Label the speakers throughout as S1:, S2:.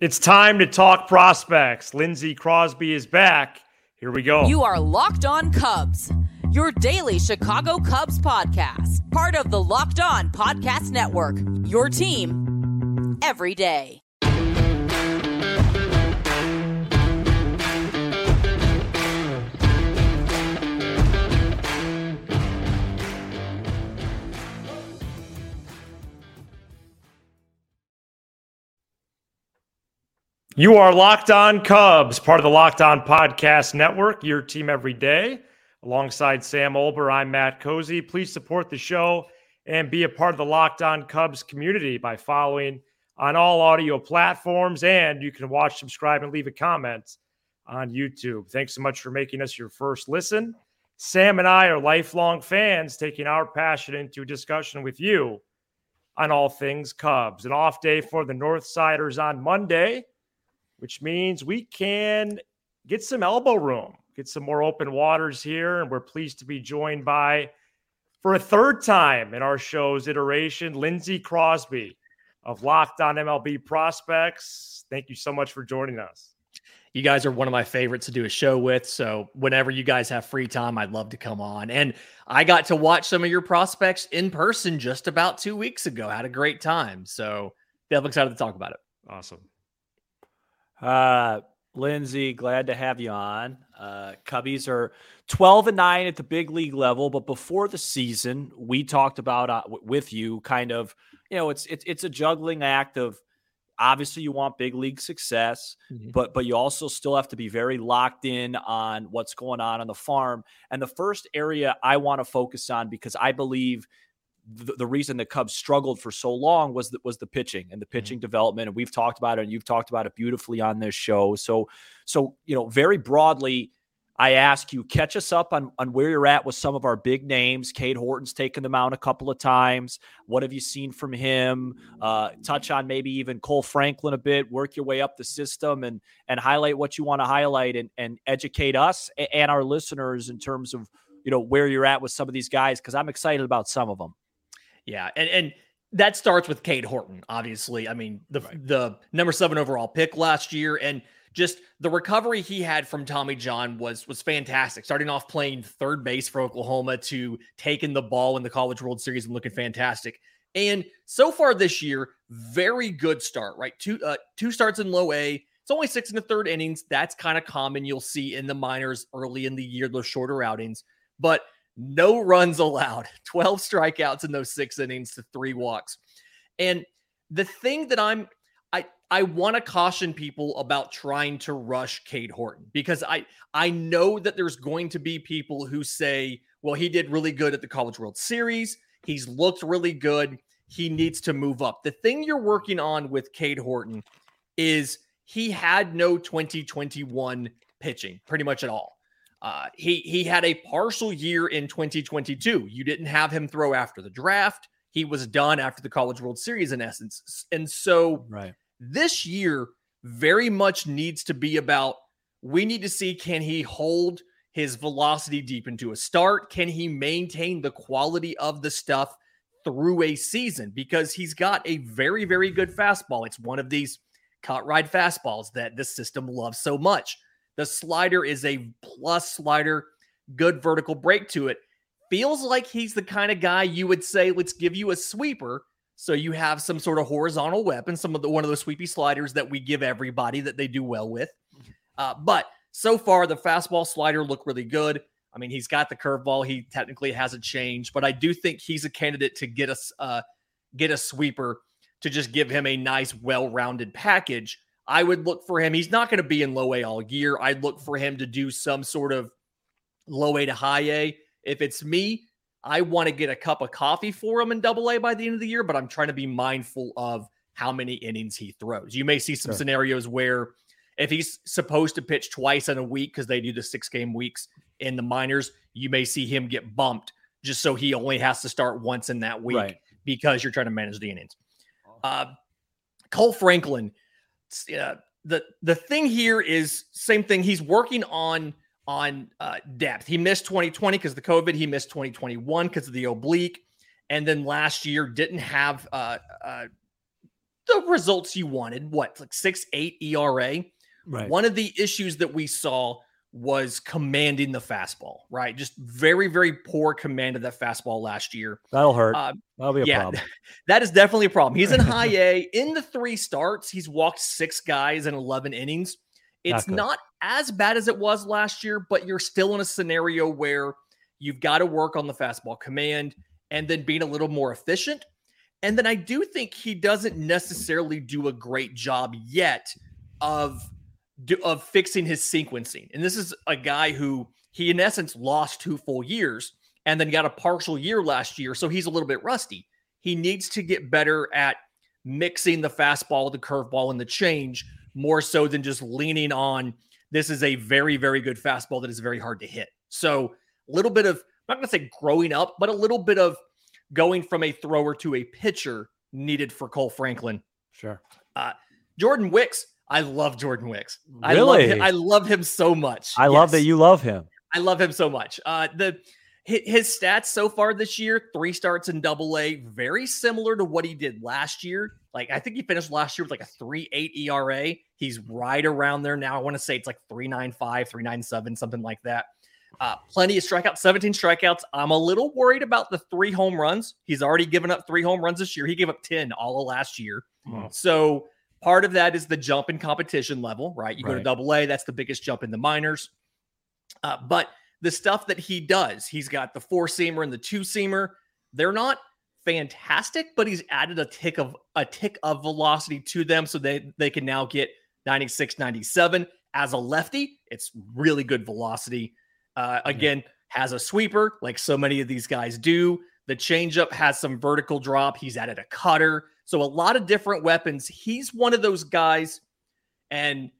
S1: It's time to talk prospects. Lindsay Crosby is back. Here we go.
S2: You are Locked On Cubs, your daily Chicago Cubs podcast, part of the Locked On Podcast Network. Your team every day.
S1: You are Locked On Cubs, part of the Locked On Podcast Network, your team every day. Alongside Sam Olbur, I'm Matt Cozzi. Please support the show and be a part of the Locked On Cubs community by following on all audio platforms. And you can watch, subscribe, and leave a comment on YouTube. Thanks so much for making us your first listen. Sam and I are lifelong fans, taking our passion into discussion with you on all things Cubs. An off day for the Northsiders on Monday which means we can get some elbow room, get some more open waters here. And we're pleased to be joined by, for a third time in our show's iteration, Lindsay Crosby of Locked On MLB Prospects. Thank you so much for joining us.
S3: You guys are one of my favorites to do a show with. So, whenever you guys have free time, I'd love to come on. And I got to watch some of your prospects in person just about two weeks ago. Had a great time. So, definitely excited to talk about it.
S1: Awesome.
S4: Uh, Lindsay, glad to have you on. Uh, Cubbies are 12 and 9 at the big league level, but before the season, we talked about uh, w- with you kind of, you know, it's it's it's a juggling act of obviously you want big league success, mm-hmm. but but you also still have to be very locked in on what's going on on the farm. And the first area I want to focus on because I believe the, the, reason the Cubs struggled for so long was that was the pitching and the mm-hmm. pitching mm-hmm. development. And we've talked about it, and you've talked about it beautifully on this show. So, so you know, very broadly, I ask you, catch us up on on where you're at with some of our big names. Cade Horton's taken them out a couple of times. What have you seen from him? Uh, touch on maybe even Kohl Franklin a bit. Work your way up the system and and highlight what you want to highlight and and educate us and our listeners in terms of you know where you're at with some of these guys because I'm excited about some of them.
S3: Yeah, and and that starts with Cade Horton, obviously. I mean, the right. the number seven overall pick last year, and just the recovery he had from Tommy John was was fantastic. Starting off playing third base for Oklahoma to taking the ball in the College World Series and looking fantastic. And so far this year, very good start. Right, two uh, two starts in low A. It's only six and a third innings. That's kind of common. You'll see in the minors early in the year, those shorter outings. But no runs allowed, 12 strikeouts in those six innings to three walks. And the thing that I'm I I want to caution people about trying to rush Cade Horton because I I know that there's going to be people who say, well, he did really good at the College World Series. He's looked really good. He needs to move up. The thing you're working on with Cade Horton is he had no 2021 pitching pretty much at all. Uh, he he had a partial year in 2022. You didn't have him throw after the draft. He was done after the College World Series in essence. And so
S4: right.
S3: this year very much needs to be about we need to see can he hold his velocity deep into a start? Can he maintain the quality of the stuff through a season? Because he's got a very, very good fastball. It's one of these cut ride fastballs that the system loves so much. The slider is a plus slider, good vertical break to it. Feels like he's the kind of guy you would say, let's give you a sweeper. So you have some sort of horizontal weapon, some of the one of those sweepy sliders that we give everybody that they do well with. Uh, but so far, the fastball slider look really good. I mean, he's got the curveball. He technically hasn't changed, but I do think he's a candidate to get us uh, get a sweeper to just give him a nice, well-rounded package. I would look for him. He's not going to be in low A all year. I'd look for him to do some sort of low A to high A. If it's me, I want to get a cup of coffee for him in double A by the end of the year, but I'm trying to be mindful of how many innings he throws. You may see some sure. scenarios where if he's supposed to pitch twice in a week because they do the six game weeks in the minors, you may see him get bumped just so he only has to start once in that week right. because you're trying to manage the innings. Uh, Kohl Franklin uh, the the thing here is same thing. He's working on on uh, depth. He missed 2020 because of the COVID. He missed 2021 because of the oblique, and then last year didn't have uh, uh, the results you wanted. What, like six, eight ERA?
S4: Right.
S3: One of the issues that we saw was commanding the fastball, right? Just very, very poor command of that fastball last year.
S4: That'll hurt.
S3: Uh,
S4: That'll be a
S3: yeah,
S4: problem.
S3: that is definitely a problem. He's in high A. In the three starts, he's walked six guys in 11 innings. It's
S4: good.
S3: not as bad as it was last year, but you're still in a scenario where you've got to work on the fastball command and then being a little more efficient. And then I do think he doesn't necessarily do a great job yet of of fixing his sequencing. And this is a guy who he in essence lost two full years and then got a partial year last year, so he's a little bit rusty. He needs to get better at mixing the fastball, the curveball, and the change more so than just leaning on this is a very, very good fastball that is very hard to hit. So a little bit of, I'm not going to say growing up, but a little bit of going from a thrower to a pitcher needed for Kohl Franklin.
S4: Sure.
S3: Uh, Jordan Wicks, I love Jordan Wicks. I love
S4: Really?
S3: him, I love him so much.
S4: I love that you love him.
S3: I love him so much. Uh, the his stats so far this year: three starts in Double A, very similar to what he did last year. Like I think he finished last year with like a three eight ERA. He's right around there now. I want to say it's like 395, 397, something like that. Uh, plenty of strikeouts, 17 strikeouts. I'm a little worried about the three home runs. He's already given up three home runs this year. He gave up 10 all of last year.
S1: Oh.
S3: So part of that is the jump in competition level, right? You go to double A, that's the biggest jump in the minors. Uh, but the stuff that he does, he's got the four seamer and the two seamer. They're not fantastic, but he's added a tick of a tick of velocity to them so they they can now get 96, 97. As a lefty, it's really good velocity. Uh, again, has a sweeper like so many of these guys do. The changeup has some vertical drop. He's added a cutter. So a lot of different weapons. He's one of those guys, and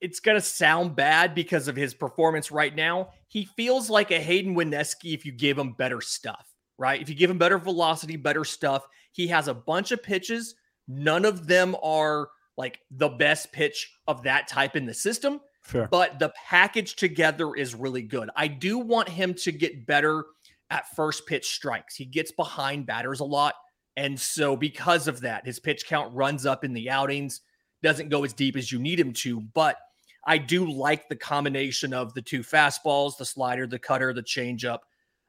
S3: it's going to sound bad because of his performance right now. He feels like a Hayden Wesneski if you give him better stuff, right? If you give him better velocity, better stuff. He has a bunch of pitches. None of them are like the best pitch of that type in the system
S4: Sure.
S3: but the package together is really good. I do want him to get better at first pitch strikes. He gets behind batters a lot. And so, because of that, his pitch count runs up in the outings, doesn't go as deep as you need him to. But I do like the combination of the two fastballs, the slider, the cutter, the changeup.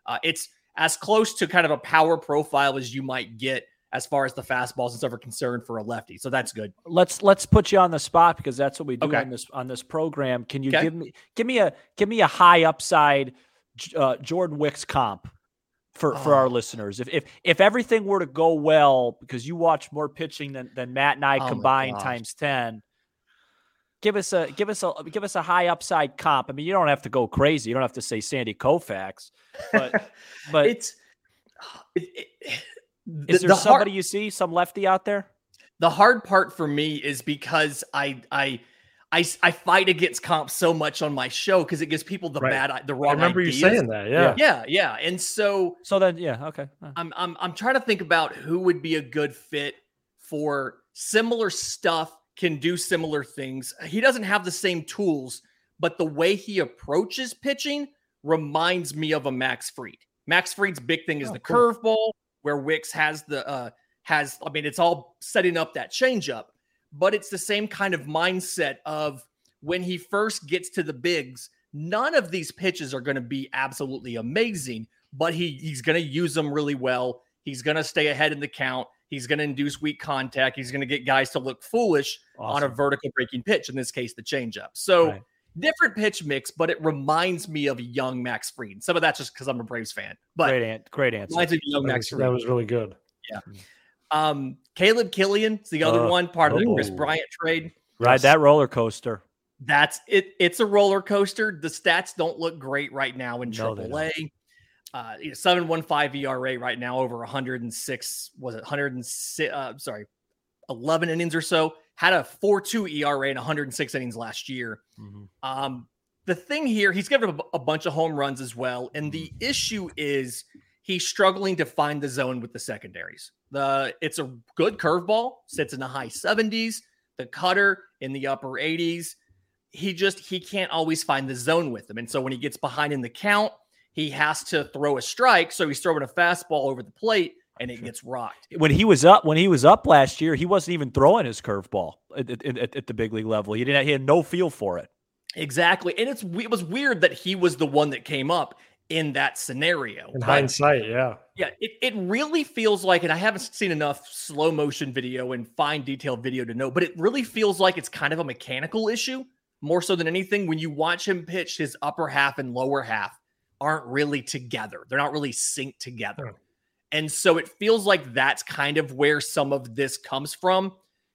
S3: Uh, it's as close to kind of a power profile as you might get as far as the fastballs is ever concerned for a lefty. So that's good.
S4: let's let's put you on the spot because that's what we do
S3: Okay.
S4: on this on this program. Can you
S3: Okay.
S4: give me give me a give me a high upside uh, Jordan Wicks comp for for uh-huh. our
S3: Oh.
S4: listeners? If if if everything were to go well, because you watch more pitching than than Matt and I
S3: Oh
S4: combined times ten. Give us a give us a give us a high upside comp. I mean, you don't have to go crazy. You don't have to say Sandy Koufax, but but
S3: it's it, it,
S4: is
S3: the-
S4: there
S3: the hard-
S4: somebody you see, some lefty out there?
S3: the hard part for me is because I I I, I fight against comp so much on my show because it gives people the
S1: Right.
S3: bad the wrong.
S1: I remember
S3: ideas.
S1: you saying that. Yeah.
S3: Yeah, yeah, and so
S4: So then, yeah, okay. Uh,
S3: I'm I'm I'm trying to think about who would be a good fit for similar stuff, can do similar things. He doesn't have the same tools, but the way he approaches pitching reminds me of a Max Fried. Max Fried's big thing is
S1: Oh,
S3: the
S1: cool.
S3: curveball, where Wicks has the uh has I mean it's all setting up that changeup, but it's the same kind of mindset of when he first gets to the bigs, none of these pitches are going to be absolutely amazing, but he he's going to use them really well. He's going to stay ahead in the count. He's going to induce weak contact. He's going to get guys to look foolish on a vertical breaking pitch, in this case, the changeup. So
S4: Right.
S3: different pitch mix, but it reminds me of young Max Fried. Some of that's just because I'm a Braves fan, but
S4: great, an- great answer.
S3: reminds me of young
S1: That
S3: Max
S1: was, that was really good. Mm.
S3: Um, Caleb Killian is the other
S4: Uh,
S3: one, part of the Kris
S4: oh.
S3: Bryant trade.
S4: Ride that roller coaster.
S3: That's it. It's a roller coaster. The stats don't look great right now in
S4: No, they
S3: Triple A. Uh, you know, seven one five ERA right now, over 106. Was it 106? Uh, sorry, 11 innings or so. Had a 4 2 ERA in 106 innings last year.
S4: Mhm.
S3: Um, the thing here, he's given up a bunch of home runs as well. And the issue is he's struggling to find the zone with the secondaries. The it's a good curveball, sits in the high 70s, the cutter in the upper 80s. He just he can't always find the zone with him. And so when he gets behind in the count, he has to throw a strike. So he's throwing a fastball over the plate and it gets rocked.
S4: When he was up, when he was up last year, he wasn't even throwing his curveball at, at, at, at the big league level. He didn't. He had no feel for it.
S3: Exactly, and it's it was weird that he was the one that came up in that scenario.
S1: In
S3: But-
S1: hindsight, yeah.
S3: Yeah, it, it really feels like, and I haven't seen enough slow motion video and fine detailed video to know, but it really feels like it's kind of a mechanical issue more so than anything. When you watch him pitch, his upper half and lower half aren't really together, they're not really synced together.
S1: Hmm.
S3: And so it feels like that's kind of where some of this comes from.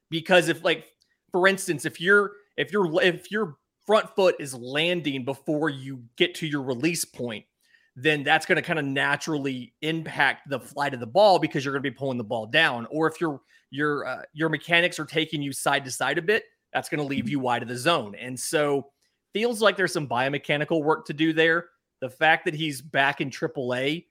S3: Because if, like, for instance, if you're if you're if your front foot is landing before you get to your release point, then that's going to kind of naturally impact the flight of the ball because you're going to be pulling the ball down. Or if your your uh, your mechanics are taking you side to side a bit, that's going to leave you wide of the zone. And so feels like there's some biomechanical work to do there. The fact that he's back in AAA,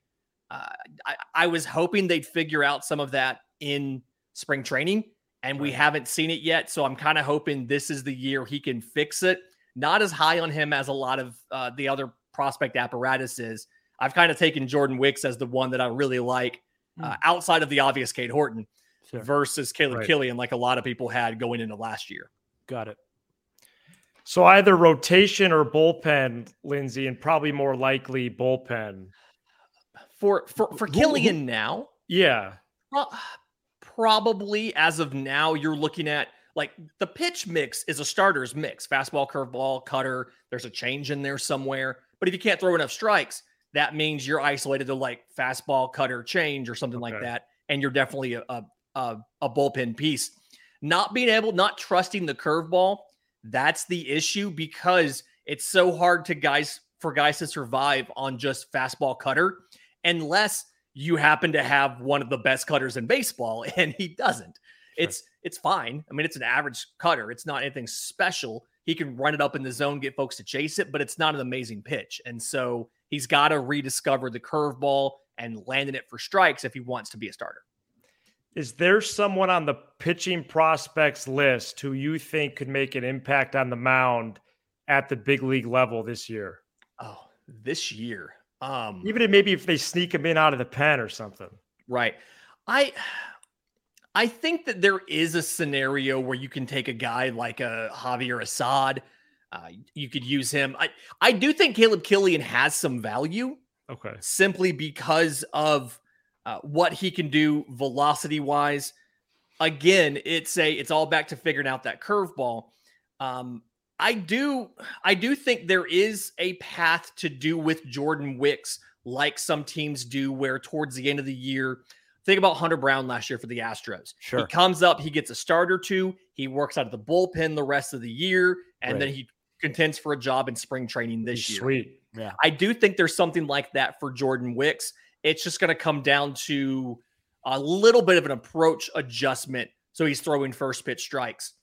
S3: uh, I, I was hoping they'd figure out some of that in spring training, and we haven't seen it yet. So I'm kind of hoping this is the year he can fix it. Not as high on him as a lot of uh, the other prospect apparatus is. I've kind of taken Jordan Wicks as the one that I really like uh, outside of the obvious Cade Horton
S4: Sure.
S3: versus Caleb
S1: Right.
S3: Killian, like a lot of people had going into last year.
S4: Got it.
S1: So either rotation or bullpen, Lindsay, and probably more likely bullpen.
S3: For for for Killian now,
S1: Yeah.
S3: pro- probably as of now, you're looking at like the pitch mix is a starter's mix: fastball, curveball, cutter. There's a change in there somewhere. But if you can't throw enough strikes, that means you're isolated to like fastball, cutter, change, or something like that, and you're definitely a, a a a bullpen piece. Not being able, not trusting the curveball, that's the issue because it's so hard to guys for guys to survive on just fastball cutter unless you happen to have one of the best cutters in baseball and he doesn't. It's it's fine. I mean, it's an average cutter. It's not anything special. He can run it up in the zone, get folks to chase it, but it's not an amazing pitch. And so he's got to rediscover the curveball and landing it for strikes if he wants to be a starter.
S1: Is there someone on the pitching prospects list who you think could make an impact on the mound at the big league level this year?
S3: Oh, this year. Um
S1: Even if maybe if they sneak him in out of the pen or something.
S3: Right. I I think that there is a scenario where you can take a guy like a Javier Assad. Uh, you could use him. I, I do think Caleb Killian has some value
S1: Okay.
S3: simply because of uh, what he can do velocity wise. Again, it's a it's all back to figuring out that curveball. Um, I do I do think there is a path to do with Jordan Wicks like some teams do, where towards the end of the year, think about Hunter Brown last year for the Astros.
S4: Sure.
S3: He comes up, he gets a start or two, he works out of the bullpen the rest of the year, and then he contends for a job in spring training this year.
S1: Sweet.
S4: Yeah.
S3: I do think there's something like that for Jordan Wicks. It's just going to come down to a little bit of an approach adjustment. So he's throwing first pitch strikes.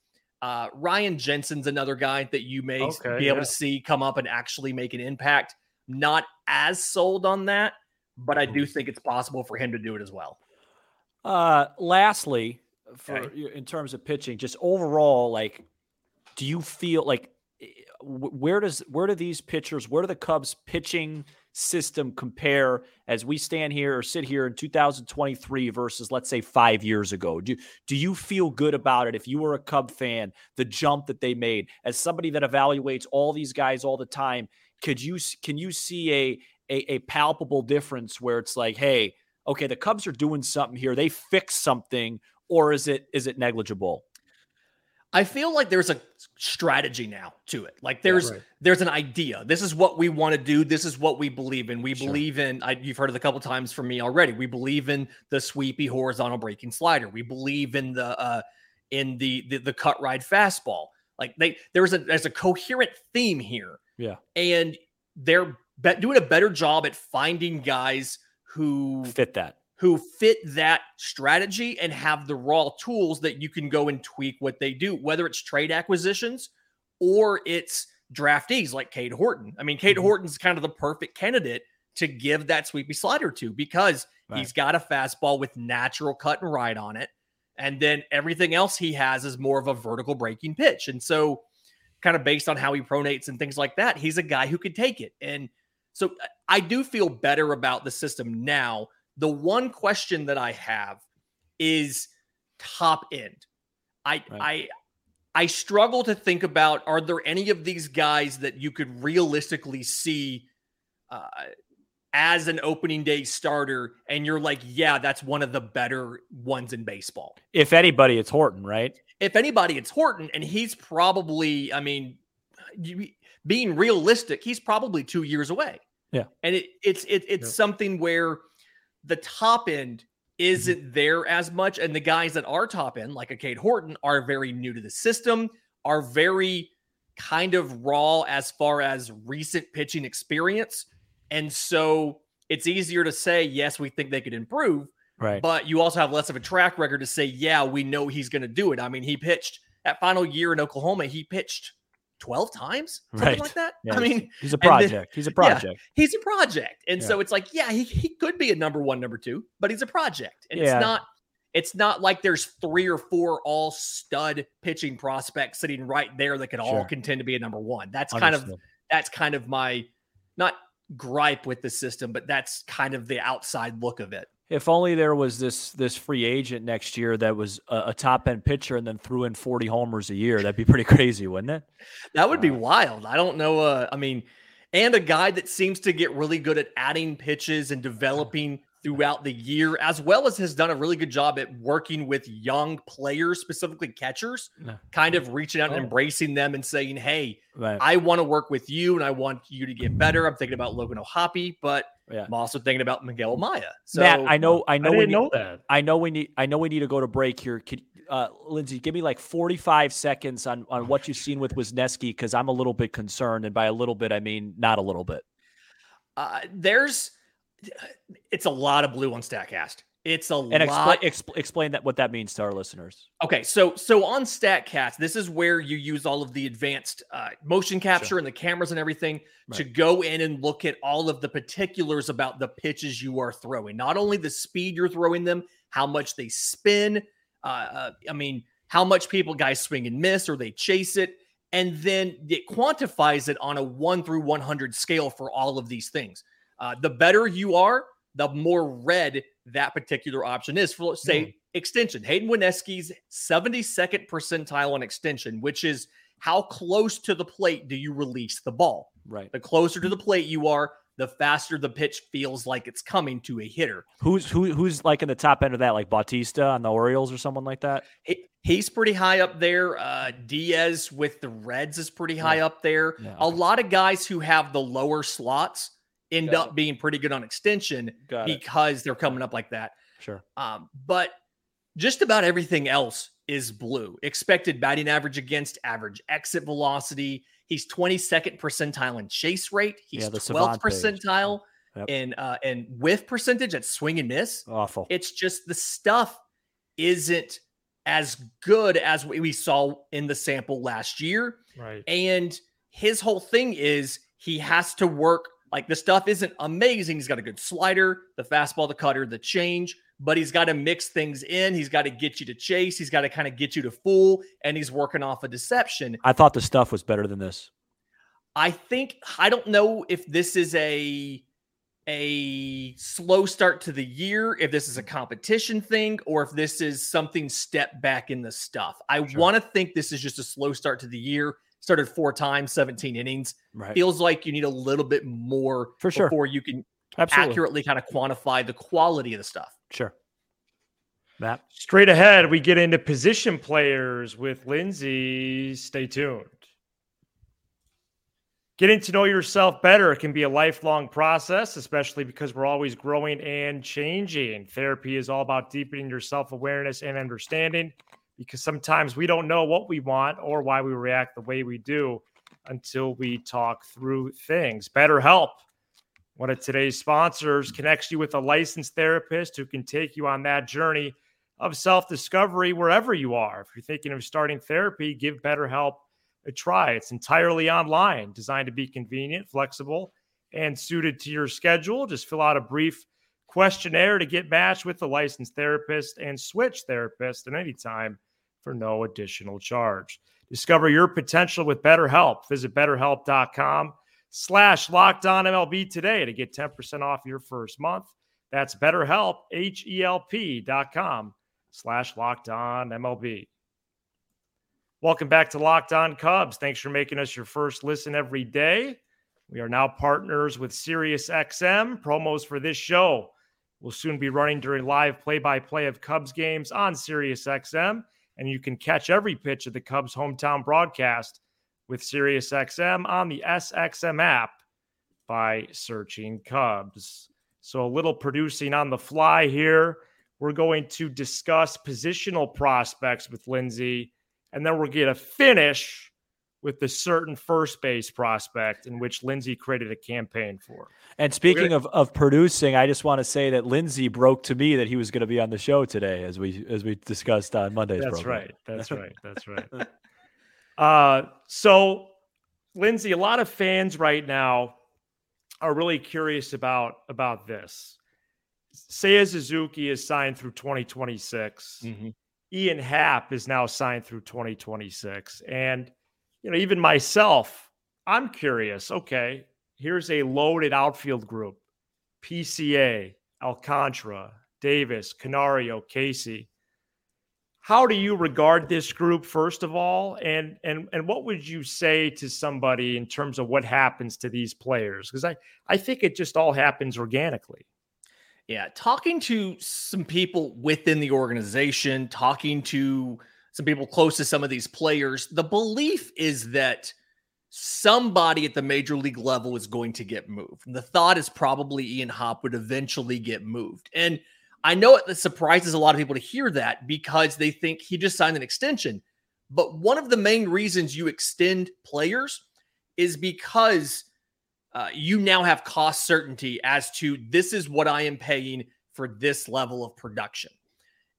S3: Uh, Ryan Jensen's another guy that you may
S1: Okay,
S3: be able
S1: yeah.
S3: to see come up and actually make an impact. Not as sold on that, but I do think it's possible for him to do it as well.
S4: Uh, lastly, for
S1: Okay.
S4: in terms of pitching, just overall, like, do you feel like wh- where does where do these pitchers, where do the Cubs pitching system compare as we stand here or sit here in 2023 versus let's say five years ago? Do do you feel good about it if you were a Cub fan, the jump that they made as somebody that evaluates all these guys all the time? Could you can you see a a, a palpable difference where it's like, hey, okay, the Cubs are doing something here. They fixed something, or is it is it negligible?
S3: I feel like there's a strategy now to it. Like there's
S1: right.
S3: there's an idea. This is what we want to do. This is what we believe in. We
S1: Sure.
S3: believe in. I, you've heard it a couple times from me already. We believe in the sweepy horizontal breaking slider. We believe in the uh in the the, the cut ride fastball. Like they there's a there's a coherent theme here.
S4: Yeah.
S3: and they're be- doing a better job at finding guys who
S4: Fit that.
S3: Who fit that strategy and have the raw tools that you can go and tweak what they do, whether it's trade acquisitions or it's draftees like Cade Horton. I mean, Cade
S4: Mhm.
S3: Horton's kind of the perfect candidate to give that sweepy slider to because he's got a fastball with natural cut and ride on it. And then everything else he has is more of a vertical breaking pitch. And so, kind of based on how he pronates and things like that, he's a guy who could take it. And so, I do feel better about the system now The one question that I have is top end. I right. I I struggle to think about are there any of these guys that you could realistically see uh, as an opening day starter and you're like, yeah, that's one of the better ones in baseball.
S4: If anybody, it's Horton, right?
S3: If anybody, it's Horton, and he's probably, I mean, being realistic, he's probably two years away.
S4: Yeah,
S3: and it, it's it, it's yeah. something where the top end isn't mm-hmm. there as much, and the guys that are top end, like a Cade Horton, are very new to the system, are very kind of raw as far as recent pitching experience. And so it's easier to say, yes, we think they could improve.
S4: Right.
S3: But you also have less of a track record to say, yeah, we know he's going to do it. I mean, he pitched that final year in Oklahoma, he pitched 12 times, something
S4: right.
S3: like that.
S4: Yeah,
S3: I mean,
S4: he's a project. Then, he's a project. Yeah,
S3: he's a project. And yeah. so it's like, yeah, he, he could be a number one, number two, but he's a project. And it's not, it's not like there's three or four all stud pitching prospects sitting right there that could sure. all contend to be a number one. That's Understood. kind of, that's kind of my, not gripe with the system, but that's kind of the outside look of it.
S4: If only there was this this free agent next year that was a, a top end pitcher and then threw in 40 homers a year. That'd be pretty crazy, wouldn't it?
S3: That would uh, be wild. I don't know. Uh, I mean, and a guy that seems to get really good at adding pitches and developing throughout the year, as well as has done a really good job at working with young players, specifically catchers, kind of reaching out and oh. embracing them and saying, Hey, right. I want to work with you and I want you to get better. I'm thinking about Logan O'Hoppe, but yeah. I'm also thinking about Miguel Amaya. So
S4: Matt, I know, I know,
S1: I
S4: we
S1: need, know that.
S4: I know we need, I know we need to go to break here. Could, uh, Lindsay, give me like 45 seconds on, on what you've seen with Wesneski because I'm a little bit concerned. And by a little bit, I mean not a little bit.
S3: Uh, there's, it's a lot of blue on Statcast. It's a
S4: and
S3: lot.
S4: Expl- explain that what that means to our listeners.
S3: Okay, so so on Statcast, this is where you use all of the advanced uh, motion capture sure. and the cameras and everything right. to go in and look at all of the particulars about the pitches you are throwing. Not only the speed you're throwing them, how much they spin. Uh, uh, I mean, how much people guys swing and miss or they chase it, and then it quantifies it on a one through one hundred scale for all of these things. Uh, the better you are, the more red that particular option is. For say mm. extension, Hayden Wesneski's 72nd percentile on extension, which is how close to the plate do you release the ball?
S4: Right.
S3: The closer to the plate you are, the faster the pitch feels like it's coming to a hitter.
S4: Who's who? Who's like in the top end of that, like Bautista on the Orioles or someone like that?
S3: He, he's pretty high up there. Uh, Diaz with the Reds is pretty high yeah. up there. Yeah. A lot of guys who have the lower slots end Got up it. being pretty good on extension Got because it. they're coming up like that.
S4: Sure.
S3: Um, but just about everything else is blue. Expected batting average against average exit velocity. He's 22nd percentile in chase rate. He's yeah, 12th percentile yep. in uh in whiff percentage at swing and miss.
S4: Awful.
S3: It's just the stuff isn't as good as we saw in the sample last year.
S1: Right.
S3: And his whole thing is he has to work like the stuff isn't amazing. He's got a good slider, the fastball, the cutter, the change, but he's got to mix things in. He's got to get you to chase. He's got to kind of get you to fool, and he's working off a deception.
S4: I thought the stuff was better than this.
S3: I think I don't know if this is a a slow start to the year, if this is a competition thing, or if this is something step back in the stuff. I sure. want to think this is just a slow start to the year started four times, 17 innings.
S4: Right.
S3: Feels like you need a little bit more
S4: for sure
S3: before you can
S4: Absolutely.
S3: accurately kind of quantify the quality of the stuff.
S4: Sure. Matt.
S1: Straight ahead, we get into position players with Lindsay. Stay tuned. Getting to know yourself better can be a lifelong process, especially because we're always growing and changing. Therapy is all about deepening your self awareness and understanding because sometimes we don't know what we want or why we react the way we do until we talk through things. BetterHelp, one of today's sponsors, connects you with a licensed therapist who can take you on that journey of self discovery wherever you are. If you're thinking of starting therapy, give BetterHelp a try. It's entirely online, designed to be convenient, flexible, and suited to your schedule. Just fill out a brief questionnaire to get matched with a licensed therapist and switch therapist at any time for no additional charge. Discover your potential with BetterHelp. Visit betterhelp.com slash locked on MLB today to get 10% off your first month. That's BetterHelp, H-E-L-P dot com slash locked on MLB. Welcome back to Locked On Cubs. Thanks for making us your first listen every day. We are now partners with SiriusXM. Promos for this show will soon be running during live play-by-play of Cubs games on SiriusXM, and you can catch every pitch of the Cubs hometown broadcast with SiriusXM on the SXM app by searching Cubs. So, a little producing on the fly here. We're going to discuss positional prospects with Lindsay, and then we're going to finish with the certain first base prospect in which Lindsay created a campaign for.
S4: And speaking of, of producing, I just want to say that Lindsay broke to me that he was going to be on the show today, as we as we discussed on Monday's
S1: That's
S4: program.
S1: right. That's right. That's right. Uh, so, Lindsay, a lot of fans right now are really curious about about this. Seiya Suzuki is signed through 2026.
S3: Mhm.
S1: Ian Happ is now signed through 2026. And, you know, even myself, I'm curious. Okay, here's a loaded outfield group PCA, Alcantara, Davis, Canario, Caissie. How do you regard this group, first of all? And and and what would you say to somebody in terms of what happens to these players? Because I, I think it just all happens organically.
S3: Yeah, talking to some people within the organization, talking to some people close to some of these players, the belief is that somebody at the major league level is going to get moved. And the thought is probably Ian Happ would eventually get moved. And I know it surprises a lot of people to hear that because they think he just signed an extension. But one of the main reasons you extend players is because uh, you now have cost certainty as to this is what I am paying for this level of production.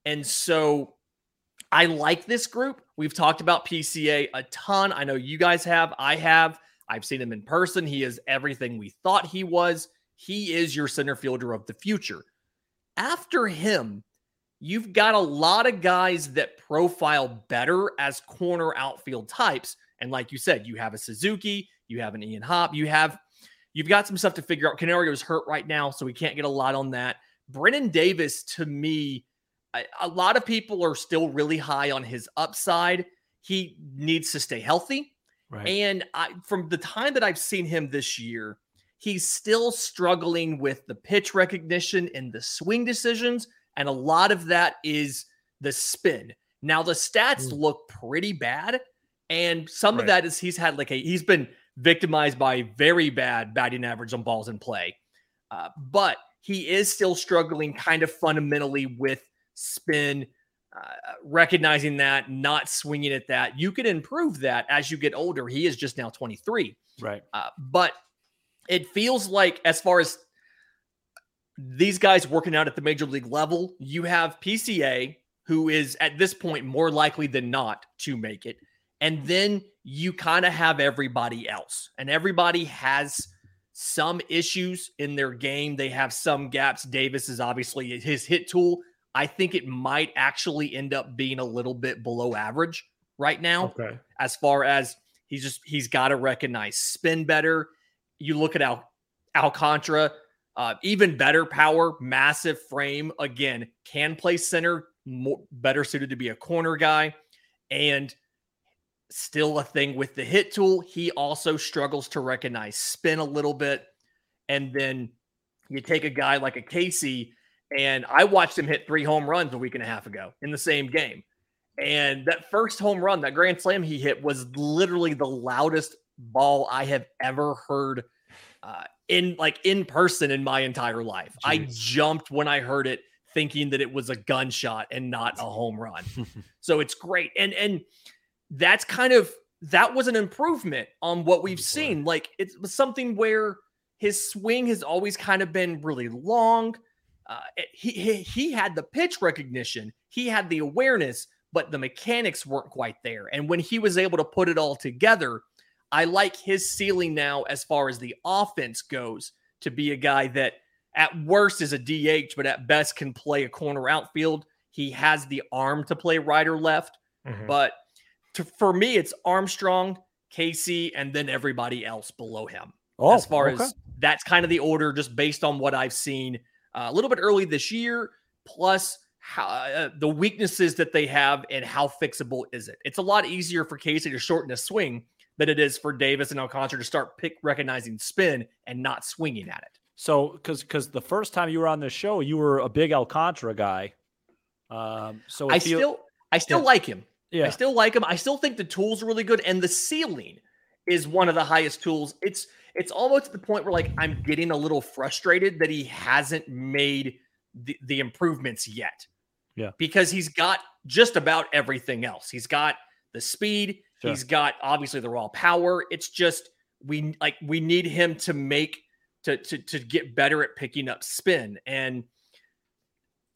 S3: And so I like this group. We've talked about PCA a ton. I know you guys have. I have. I've seen him in person. He is everything we thought he was. He is your center fielder of the future. After him, you've got a lot of guys that profile better as corner outfield types. And like you said, you have a Suzuki, you have an Ian Happ, you have You've got some stuff to figure out. Canario is hurt right now, so we can't get a lot on that. Brennen Davis, to me, a, a lot of people are still really high on his upside. He needs to stay healthy.
S4: Right.
S3: And I, from the time that I've seen him this year, he's still struggling with the pitch recognition and the swing decisions. And a lot of that is the spin. Now, the stats
S1: Mm.
S3: look pretty bad. And some
S1: Right.
S3: of that is he's had like a, he's been victimized by very bad batting average on balls in play. Uh, but he is still struggling kind of fundamentally with spin, uh, recognizing that, not swinging at that. You can improve that as you get older. He is just now 23.
S4: Right.
S3: Uh, but it feels like, as far as these guys working out at the major league level, you have PCA, who is at this point more likely than not to make it. And then you kind of have everybody else, and everybody has some issues in their game. They have some gaps. Davis is obviously his hit tool. I think it might actually end up being a little bit below average right now
S1: Okay.
S3: as far as he's just he's got to recognize spin better. You look at Al Alcantara, uh, even better power, massive frame. Again, can play center, more, better suited to be a corner guy, and still a thing with the hit tool. He also struggles to recognize spin a little bit, and then you take a guy like a Caissie, and I watched him hit three home runs a week and a half ago in the same game. And that first home run, that grand slam he hit, was literally the loudest ball I have ever heard uh, in like in person in my entire life. I jumped when I heard it, thinking that it was a gunshot and not a home run. so it's great, and and that's kind of that was an improvement on what we've seen. Like it was something where his swing has always kind of been really long. Uh, he, he he had the pitch recognition, he had the awareness, but the mechanics weren't quite there. And when he was able to put it all together, I like his ceiling now as far as the offense goes to be a guy that at worst is a DH, but at best can play a corner outfield. He has the arm to play right or left,
S1: Mhm.
S3: but to, for me, it's Armstrong, Caissie, and then everybody else below him
S4: Oh,
S3: as far
S4: okay.
S3: as that's kind of the order just based on what I've seen uh, a little bit early this year, plus how, uh, the weaknesses that they have and how fixable is it? It's a lot easier for Caissie to shorten a swing than it is for Davis and Alcantara to start pick recognizing spin and not swinging at it.
S4: So, because because the first time you were on this show, you were a big Alcantara guy. Um, so
S3: I still I still
S4: Yeah.
S3: like him.
S4: yeah,
S3: I still like him. I still think the tools are really good, and the ceiling is one of the highest tools. It's it's almost to the point where like I'm getting a little frustrated that he hasn't made the, the improvements yet.
S4: Yeah.
S3: Because he's got just about everything else. He's got the speed,
S4: Sure.
S3: he's got obviously the raw power. It's just we like we need him to make to to to get better at picking up spin. And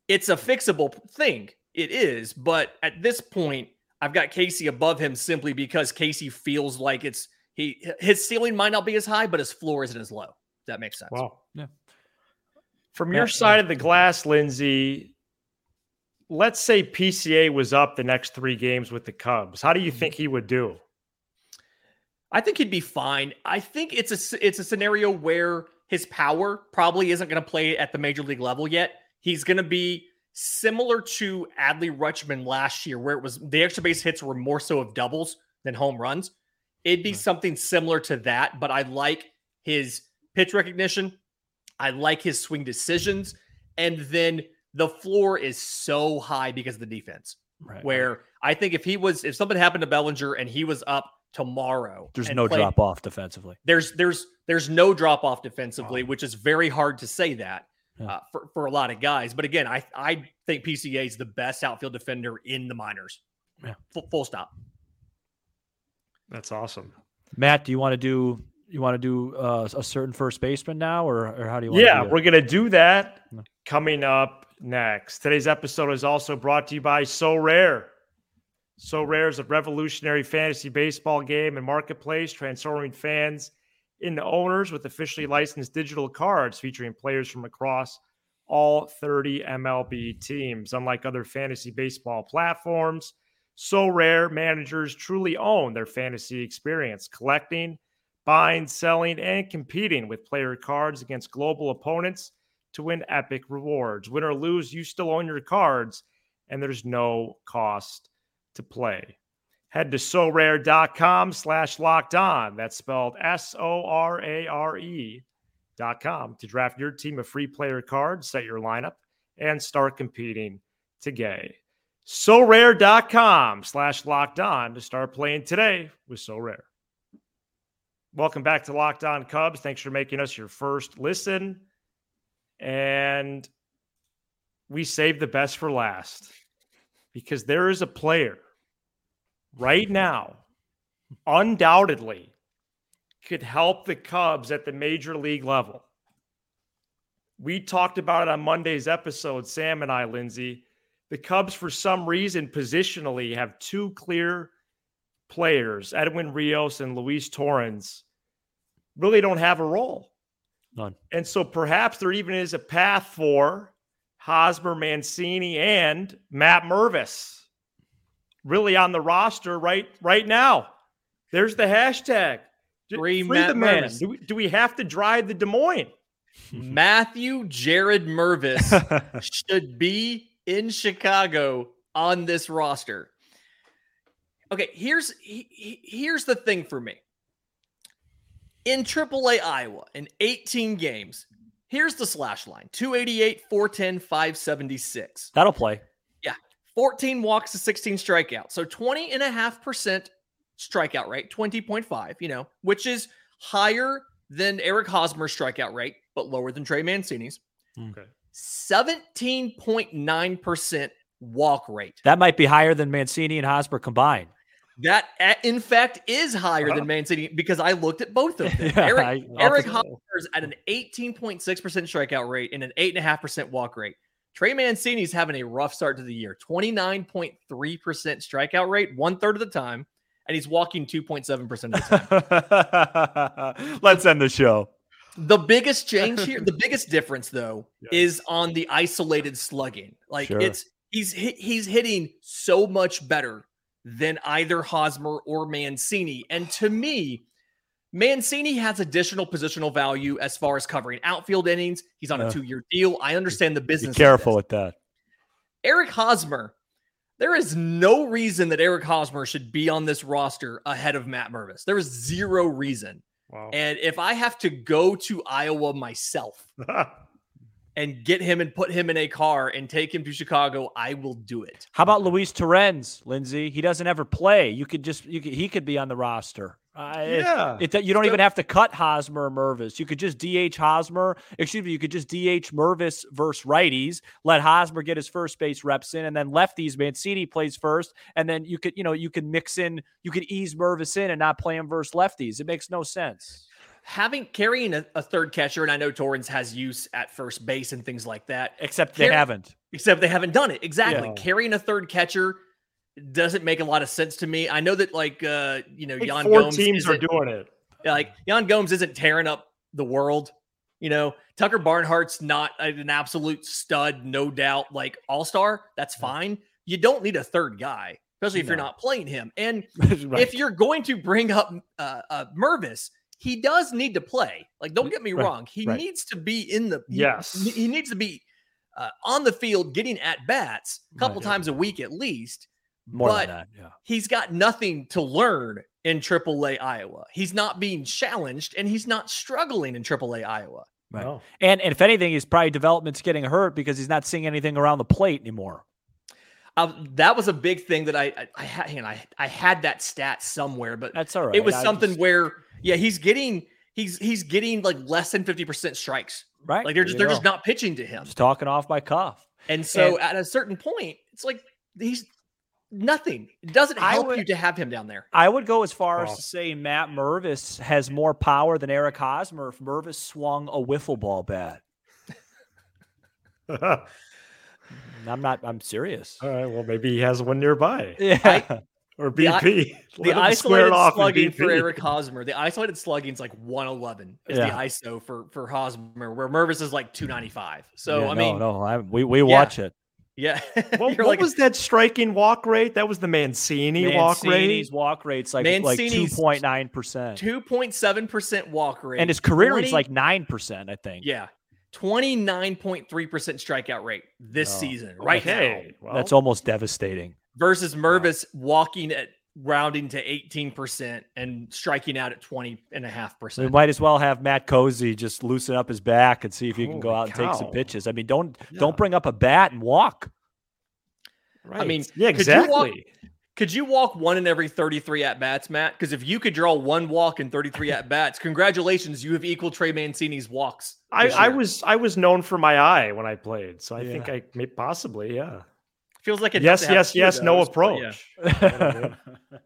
S3: it's a fixable thing. It is, but at this point, I've got Caissie above him simply because Caissie feels like it's he his ceiling might not be as high, but his floor isn't as low. That makes sense.
S1: Wow.
S4: Yeah.
S1: From
S4: Yeah,
S1: your side of the glass, Lindsay, let's say PCA was up the next three games with the Cubs. How do you mm-hmm. think he would do?
S3: I think he'd be fine. I think it's a s- it's a scenario where his power probably isn't going to play at the major league level yet. He's going to be similar to Adley Rutschman last year, where it was the extra base hits were more so of doubles than home runs. It'd be something similar to that, but I like his pitch recognition. I like his swing decisions, and then the floor is so high because of the defense
S4: right.
S3: where I think if he was if something happened to Bellinger and he was up tomorrow,
S4: there's no
S3: played-
S4: drop off defensively.
S3: There's there's there's no drop off defensively, which is very hard to say that
S4: Yeah.
S3: uh, for for a lot of guys. But again, I I think PCA is the best outfield defender in the minors.
S4: Yeah.
S3: full, full stop.
S1: That's awesome.
S4: Matt, do you want to do you want to do uh, a certain first baseman now, or or how do you? want
S1: Yeah, we're going to do that
S4: No.
S1: coming up next. Today's episode is also brought to you by Sorare. So Rare is a revolutionary fantasy baseball game and marketplace, transforming fans into owners with officially licensed digital cards featuring players from across all 30 MLB teams. Unlike other fantasy baseball platforms, Sorare managers truly own their fantasy experience, collecting, buying, selling, and competing with player cards against global opponents to win epic rewards. Win or lose, you still own your cards, and there's no cost to play. Head to sorare.com slash locked on. That's spelled S O R A R E dot com to draft your team of free player cards, set your lineup, and start competing today. SoRare.com slash locked on to start playing today with Sorare. Welcome back to Locked On Cubs. Thanks for making us your first listen. And we saved the best for last because there is a player right now, undoubtedly, could help the Cubs at the major league level. We talked about it on Monday's episode, Sam and I, Lindsay. The Cubs, for some reason, positionally have two clear players, Edwin Rios and Luis Torrens, really don't have a role.
S4: None.
S1: And so perhaps there even is a path for Hosmer, Mancini, and Matt Mervis really on the roster right right now. There's the hashtag. J-
S3: Free
S1: Free
S3: Matt
S1: the man.
S3: Mervis.
S1: Do we, do we have to drive the Des Moines?
S3: Matthew Jared Mervis should be in Chicago on this roster. Okay, here's he- he- here's the thing for me. In AAA Iowa, in 18 games, here's the slash line 288, 410, 576.
S4: That'll play. Yeah.
S3: 14 walks to 16 strikeouts. So 20 and a half percent strikeout rate, 20.5, you know, which is higher than Eric Hosmer's strikeout rate, but lower than Trey Mancini's.
S1: Okay.
S3: 17.9% walk rate.
S4: That might be higher than Mancini and Hosmer combined.
S3: That, in fact, is higher than uh-huh. Mancini because I looked at both of them.
S4: Yeah,
S3: Eric,
S4: I-
S3: Eric
S1: I'll-
S3: Hosmer's at an 18.6% strikeout rate and an 8.5% walk rate. Trey Mancini's having a rough start to the year 29.3% strikeout rate, one third of the time, and he's walking 2.7% of the time.
S4: Let's end the show.
S3: The biggest change here, the biggest difference though,
S1: Yes.
S3: is on the isolated slugging. Like
S4: Sure.
S3: it's he's he's hitting so much better than either Hosmer or Mancini. And to me, Mancini has additional positional value as far as covering outfield innings. He's on a two-year deal. I understand the business. of
S4: careful with that.
S3: Eric Hosmer. There is no reason that Eric Hosmer should be on this roster ahead of Matt Mervis. There is zero reason.
S1: Wow.
S3: And if I have to go to Iowa myself and get him and put him in a car and take him to Chicago, I will do it.
S4: How about Luis Torrens, Lindsay? He doesn't ever play. You could just you could, he could be on the roster. Uh,
S1: yeah.
S4: It, you don't even have to cut Hosmer or Mervis. You could just DH Hosmer. Excuse me. You could just DH Mervis versus righties. Let Hosmer get his first base reps in, and then lefties. Mancini plays first, and then you could you know you could mix in. You could ease Mervis in and not play him versus lefties. It makes no sense.
S3: Having carrying a, a third catcher, and I know Torrens has use at first base and things like that,
S4: Except they haven't.
S3: except they haven't done it. Exactly.
S1: Yeah.
S3: Carrying a third catcher doesn't make a lot of sense to me. I know that like uh, you know, Yan
S1: four
S3: Gomes
S1: teams are doing it.
S3: like Yan Gomes isn't tearing up the world. You know, Tucker Barnhart's not an absolute stud, no doubt, like all star. That's fine. You don't need a third guy, especially if you're not playing him. And
S4: Right.
S3: if you're going to bring up uh, uh, Mervis, he does need to play. Like, don't get me
S4: Right,
S3: wrong. He
S4: right.
S3: needs to be in the he-
S1: Yes.
S3: He, needs to be uh, on the field, getting at bats a couple times a week at least.
S4: More
S3: but
S4: than that, yeah.
S3: he's got nothing to learn in AAA Iowa. He's not being challenged, and he's not struggling in AAA Iowa.
S4: Right.
S1: No.
S4: And, and if anything, his probably development's getting hurt because he's not seeing anything around the plate anymore.
S3: Uh, that was a big thing that I I, I had. You know, I I had that stat somewhere, but
S4: That's all right.
S3: it was
S4: I
S3: something
S4: just-
S3: where yeah, he's getting he's he's getting like less than fifty percent strikes.
S4: right.
S3: Like they're just they're
S4: go.
S3: just not pitching to him.
S4: Just talking off my cuff.
S3: And so
S4: And-
S3: at a certain point, it's like he's nothing. It doesn't
S4: I
S3: help
S4: would-
S3: you to have him down there.
S4: I would go as far as to say Matt Mervis has more power than Eric Hosmer if Mervis swung a wiffle ball bat. I'm not. I'm serious.
S1: right. Well, maybe he has one nearby
S4: Yeah.
S1: or BP.
S3: The
S1: Let him
S3: isolated
S1: off in
S3: slugging for Eric Hosmer, the isolated slugging is like 111 is
S4: Yeah.
S3: the ISO for for Hosmer, where Mervis is like 295. So
S4: Yeah,
S3: I
S4: no,
S3: mean,
S4: no, I, we we watch it.
S3: Yeah,
S1: What, what
S3: like
S1: was that striking walk rate? That was the Mancini, walk rate.
S4: Mancini's walk rate's like like two point nine percent,
S3: 2.7 percent walk rate,
S4: and his career
S3: 20
S4: is like nine percent. I think.
S3: yeah, 29.3 percent strikeout rate this
S4: Oh,
S3: season right now.
S1: Well,
S4: That's almost devastating.
S3: versus Mervis walking at rounding to 18 percent and striking out at 20 and a half percent.
S4: We might as well have Matt Cozzi just loosen up his back and see if he can go
S1: Holy
S4: out and take some pitches. I mean, don't
S1: Yeah.
S4: don't bring up a bat and walk.
S1: right.
S3: I mean,
S1: yeah,
S3: could you walk-
S1: exactly.
S3: Could you walk one in every 33 at bats, Matt? Because if you could draw one walk in 33 at bats, congratulations, you have equal Trey Mancini's walks.
S1: I, I was I was known for my eye when I played, so I
S4: Yeah.
S1: think I may possibly yeah.
S3: Feels like it.
S1: Yes,
S3: doesn't have
S1: yes,
S3: two of
S1: yes. No
S3: those, but yeah.
S1: approach.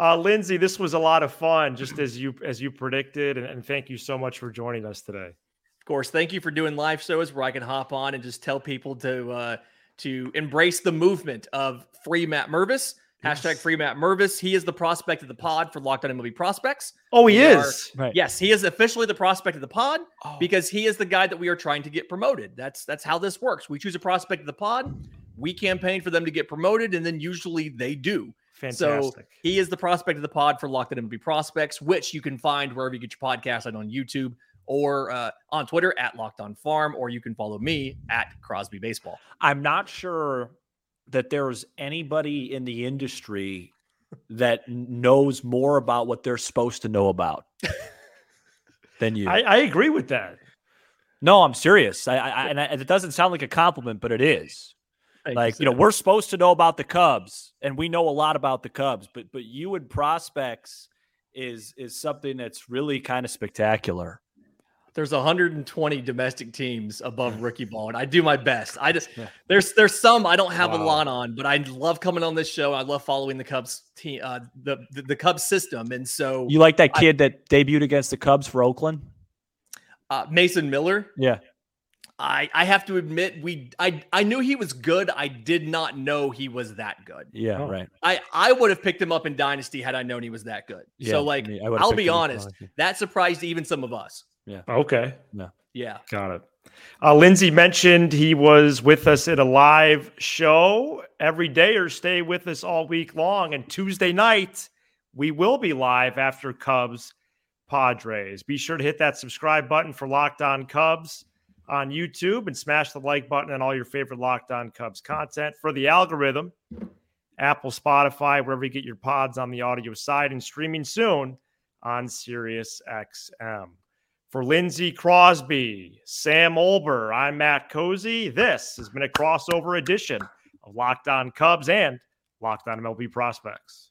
S1: Uh, Lindsay, this was a lot of fun, just as you as you predicted, and, and thank you so much for joining us today.
S3: Of course, thank you for doing live shows where I can hop on and just tell people to uh, to embrace the movement of free Matt Mervis. Hashtag
S1: Yes.
S3: free Matt Mervis. He is the prospect of the pod for Locked On MLB Prospects.
S1: Oh, he
S3: We are-
S1: is.
S4: right.
S3: Yes, he is officially the prospect of the pod
S4: Oh,
S3: because he is the guy that we are trying to get promoted. That's that's how this works. We choose a prospect of the pod, we campaign for them to get promoted, and then usually they do.
S1: Fantastic.
S3: He is the prospect of the pod for Locked On MLB Prospects, which you can find wherever you get your podcast, and on YouTube or uh, on Twitter at Locked On Farm, or you can follow me at Crosby Baseball.
S4: I'm not sure that there's anybody in the industry that knows more about what they're supposed to know about than you.
S1: I, I agree with that.
S4: no, I'm serious. I, I, I- and I, it doesn't sound like a compliment, but it is. Like you know we're supposed to know about the cubs and we know a lot about the cubs but but you and prospects is is something that's really kind of spectacular
S3: there's 120 domestic teams above rookie ball, and I do my best. I just
S4: Yeah.
S3: there's there's some I don't have a lot on, but I love coming on this show. I love following the Cubs team, uh, the, the the Cubs system, and so
S4: you like that
S3: I-
S4: kid that debuted against the cubs for oakland
S3: uh, Mason Miller.
S4: yeah
S3: I I have to admit we I I knew he was good. I did not know he was that good.
S4: yeah
S1: Oh.
S4: right
S3: I I would have picked him up in Dynasty had I known he was that good.
S4: Yeah,
S3: so like
S4: I mean, I would've
S3: I'll be honest, that surprised even some of us. Yeah.
S1: Okay,
S3: Yeah.
S1: got it. Uh, Lindsay mentioned he was with us at a live show every day or stay with us all week long. And Tuesday night, we will be live after Cubs Padres. Be sure to hit that subscribe button for Locked On Cubs on YouTube and smash the like button on all your favorite Locked On Cubs content. For the algorithm, Apple, Spotify, wherever you get your pods on the audio side, and streaming soon on Sirius XM. For Lindsay Crosby, Sam Olbur, I'm Matt Cozzi. This has been a crossover edition of Locked On Cubs and Locked On MLB Prospects.